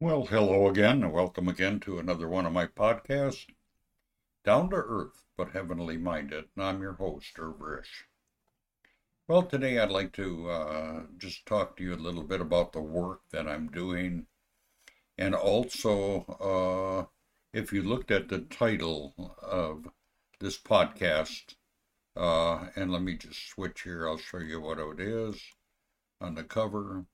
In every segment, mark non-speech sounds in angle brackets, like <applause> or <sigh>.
Well, hello again, and welcome again to another one of my podcasts, Down to Earth but Heavenly Minded. And I'm your host, Irv Risch. Well, today I'd like to uh, just talk to you a little bit about the work that I'm doing. And also, uh, if you looked at the title of this podcast, uh, and let me just switch here, I'll show you what it is on the cover.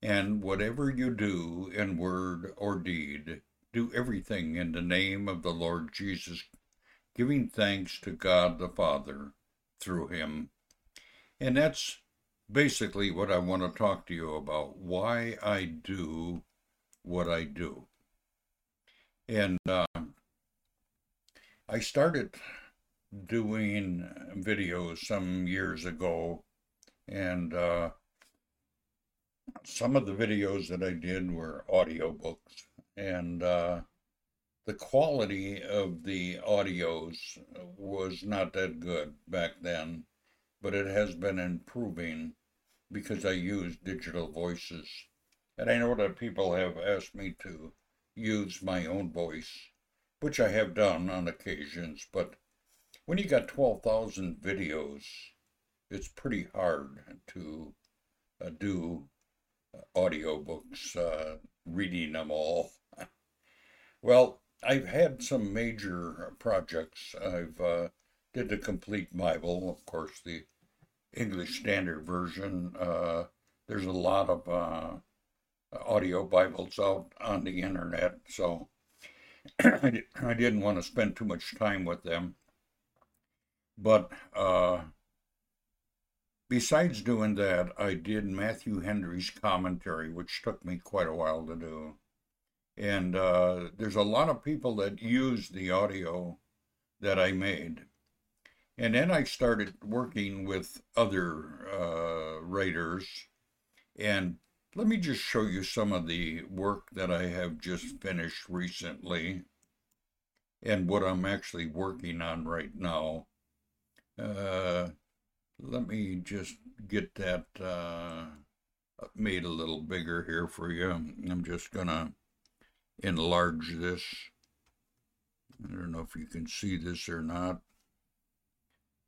And whatever you do in word or deed, do everything in the name of the Lord Jesus, giving thanks to God the Father through him. And that's basically what I want to talk to you about why I do what I do. And uh, I started doing videos some years ago, and uh, some of the videos that I did were audiobooks, and uh, the quality of the audios was not that good back then, but it has been improving because I use digital voices. And I know that people have asked me to use my own voice, which I have done on occasions, but when you got 12,000 videos, it's pretty hard to uh, do audiobooks, uh, reading them all. well, I've had some major projects. I've uh, did the complete Bible, of course, the English Standard Version. Uh, there's a lot of uh, audio Bibles out on the internet, so <clears throat> I didn't want to spend too much time with them. But uh, Besides doing that, I did Matthew Henry's commentary, which took me quite a while to do. And uh, there's a lot of people that use the audio that I made. And then I started working with other uh, writers. And let me just show you some of the work that I have just finished recently and what I'm actually working on right now. Uh, let me just get that uh, made a little bigger here for you. I'm just going to enlarge this. I don't know if you can see this or not.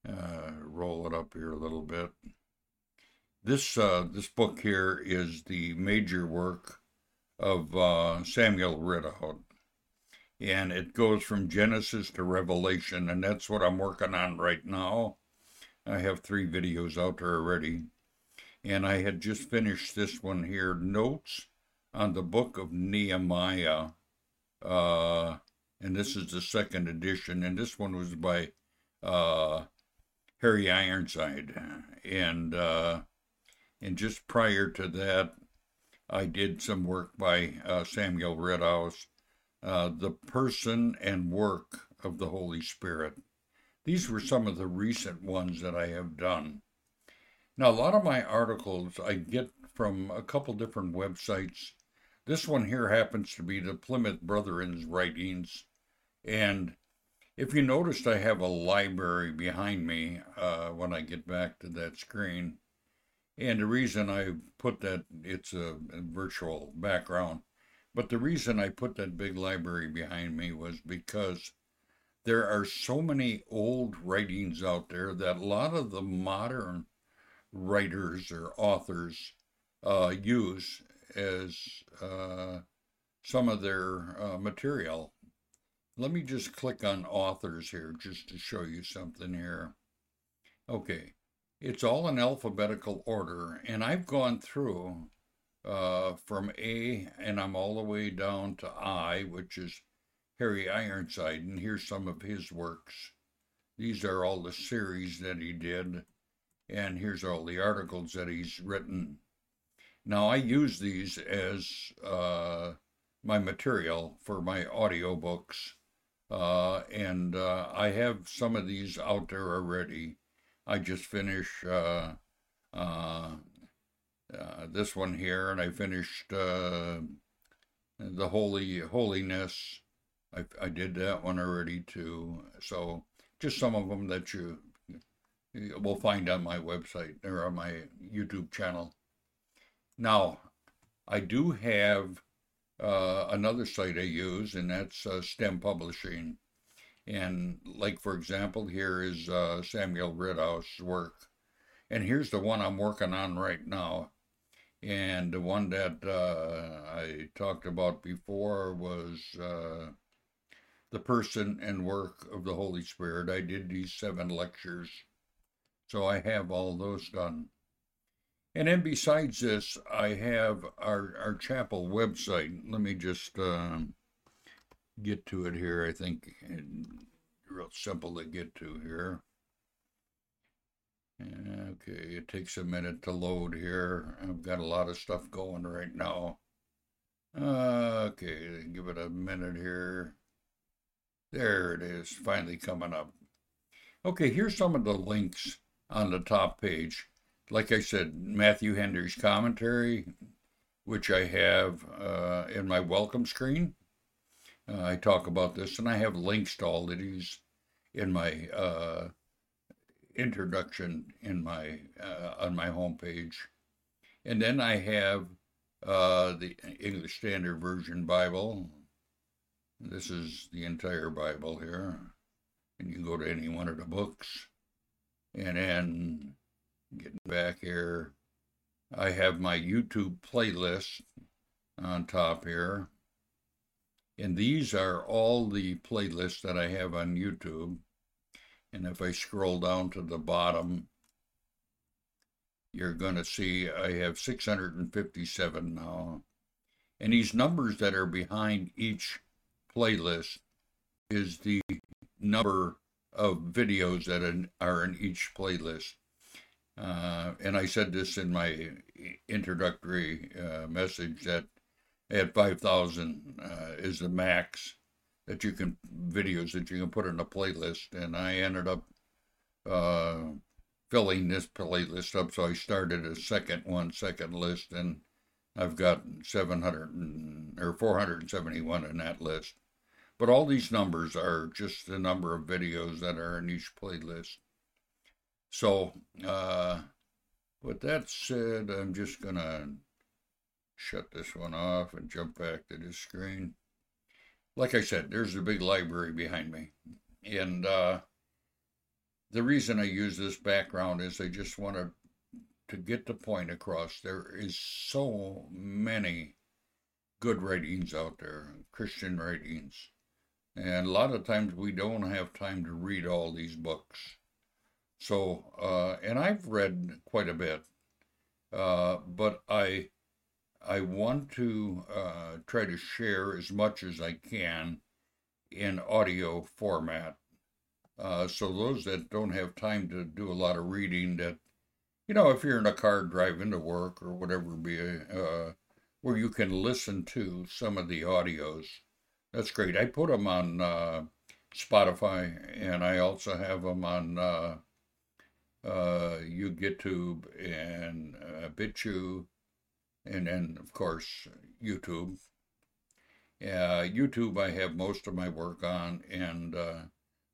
Uh, roll it up here a little bit. This uh, this book here is the major work of uh, Samuel Ridout, and it goes from Genesis to Revelation, and that's what I'm working on right now. I have three videos out there already. And I had just finished this one here Notes on the Book of Nehemiah. Uh, and this is the second edition. And this one was by uh, Harry Ironside. And, uh, and just prior to that, I did some work by uh, Samuel Ridout, uh, The Person and Work of the Holy Spirit. These were some of the recent ones that I have done. Now, a lot of my articles I get from a couple different websites. This one here happens to be the Plymouth Brethren's writings. And if you noticed, I have a library behind me uh, when I get back to that screen. And the reason I put that, it's a, a virtual background. But the reason I put that big library behind me was because there are so many old writings out there that a lot of the modern writers or authors uh, use as uh, some of their uh, material. Let me just click on authors here just to show you something here. Okay, it's all in alphabetical order, and I've gone through uh, from A and I'm all the way down to I, which is Harry Ironside, and here's some of his works. These are all the series that he did, and here's all the articles that he's written. Now, I use these as uh, my material for my audiobooks, uh, and uh, I have some of these out there already. I just finished uh, uh, uh, this one here, and I finished the Holy Holiness I, I did that one already too. So just some of them that you will find on my website or on my YouTube channel. Now, I do have uh, another site I use, and that's uh, STEM Publishing. And like for example, here is uh, Samuel Ridout's work, and here's the one I'm working on right now. And the one that uh, I talked about before was uh, the person and work of the Holy Spirit. I did these seven lectures, so I have all those done. And then besides this, I have our, our chapel website. Let me just um, get to it here. I think real simple to get to here. Okay, it takes a minute to load here. I've got a lot of stuff going right now. Okay, give it a minute here. There it is, finally coming up. Okay, here's some of the links on the top page. Like I said, Matthew Henry's commentary, which I have uh, in my welcome screen. Uh, I talk about this, and I have links to all of these in my uh, introduction in my uh, on my homepage, and then I have uh, the English Standard Version Bible. This is the entire Bible here, and you can go to any one of the books, and then getting back here, I have my YouTube playlist on top here. And these are all the playlists that I have on YouTube. And if I scroll down to the bottom, you're going to see I have 657 now. And these numbers that are behind each playlist is the number of videos that are in each playlist. Uh, and I said this in my introductory uh, message that at 5,000 uh, is the max that you can videos that you can put in a playlist, and I ended up uh, filling this playlist up. So I started a second one, second list, and I've got 700 or 471 in that list. But all these numbers are just the number of videos that are in each playlist. So, uh, with that said, I'm just going to shut this one off and jump back to this screen like I said, there's a big library behind me. And uh, the reason I use this background is I just want to, to get the point across. There is so many good writings out there, Christian writings. And a lot of times we don't have time to read all these books. So, uh, and I've read quite a bit, uh, but I I want to uh, try to share as much as I can in audio format. Uh, so those that don't have time to do a lot of reading, that you know, if you're in a car driving to work or whatever, be uh, where you can listen to some of the audios, that's great. I put them on uh, Spotify, and I also have them on uh, uh, YouTube and uh, BitChute and then of course YouTube. Uh, YouTube, I have most of my work on, and uh,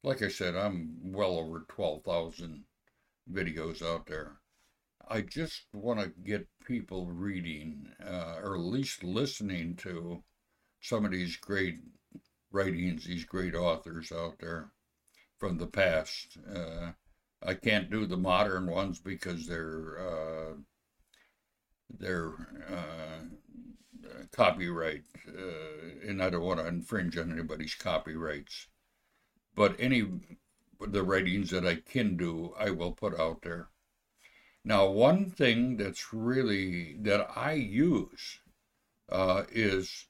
like I said, I'm well over 12,000 videos out there. I just want to get people reading, uh, or at least listening to some of these great writings, these great authors out there from the past. Uh, I can't do the modern ones because they're uh, their uh, copyright, uh, and I don't want to infringe on anybody's copyrights. But any the writings that I can do, I will put out there. Now, one thing that's really that I use uh, is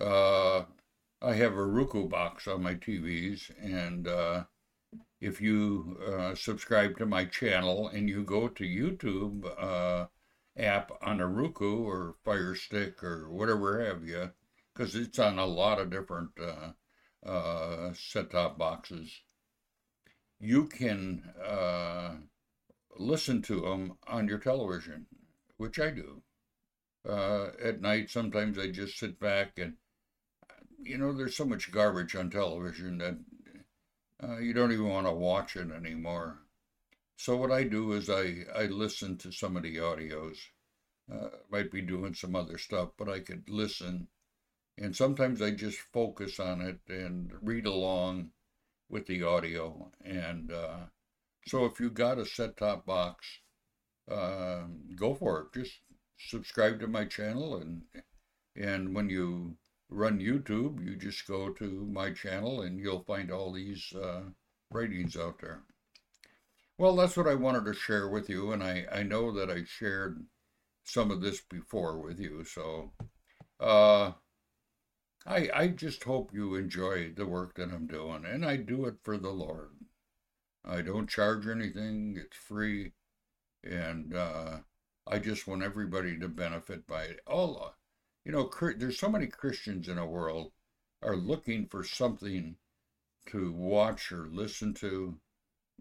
uh, I have a Roku box on my TVs, and uh, if you uh, subscribe to my channel and you go to YouTube uh, app on a Roku or Fire Stick or whatever have you, because it's on a lot of different uh, uh, set-top boxes. You can uh, listen to them on your television, which I do. Uh, at night, sometimes I just sit back and, you know, there's so much garbage on television that uh, you don't even want to watch it anymore. So what I do is I, I listen to some of the audios. Uh, might be doing some other stuff, but I could listen And sometimes I just focus on it and read along with the audio. And uh, so if you got a set top box, uh, go for it. Just subscribe to my channel and and when you run YouTube, you just go to my channel and you'll find all these uh, ratings out there. Well, that's what I wanted to share with you, and I, I know that I shared some of this before with you, so uh, I I just hope you enjoy the work that I'm doing, and I do it for the Lord. I don't charge anything; it's free, and uh, I just want everybody to benefit by it. All you know, there's so many Christians in the world are looking for something to watch or listen to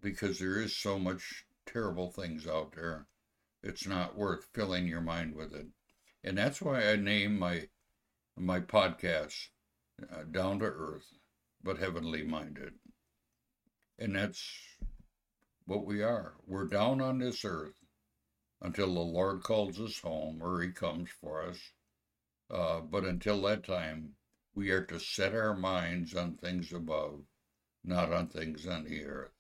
because there is so much terrible things out there. It's not worth filling your mind with it. And that's why I name my my podcast uh, Down to Earth but Heavenly Minded. And that's what we are. We're down on this earth until the Lord calls us home or he comes for us. Uh, but until that time, we are to set our minds on things above, not on things on the earth.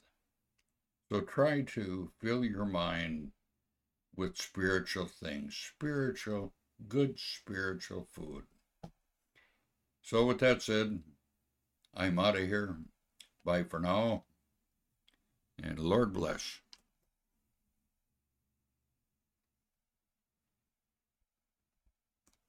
So try to fill your mind with spiritual things, spiritual, good spiritual food. So, with that said, I'm out of here. Bye for now, and Lord bless.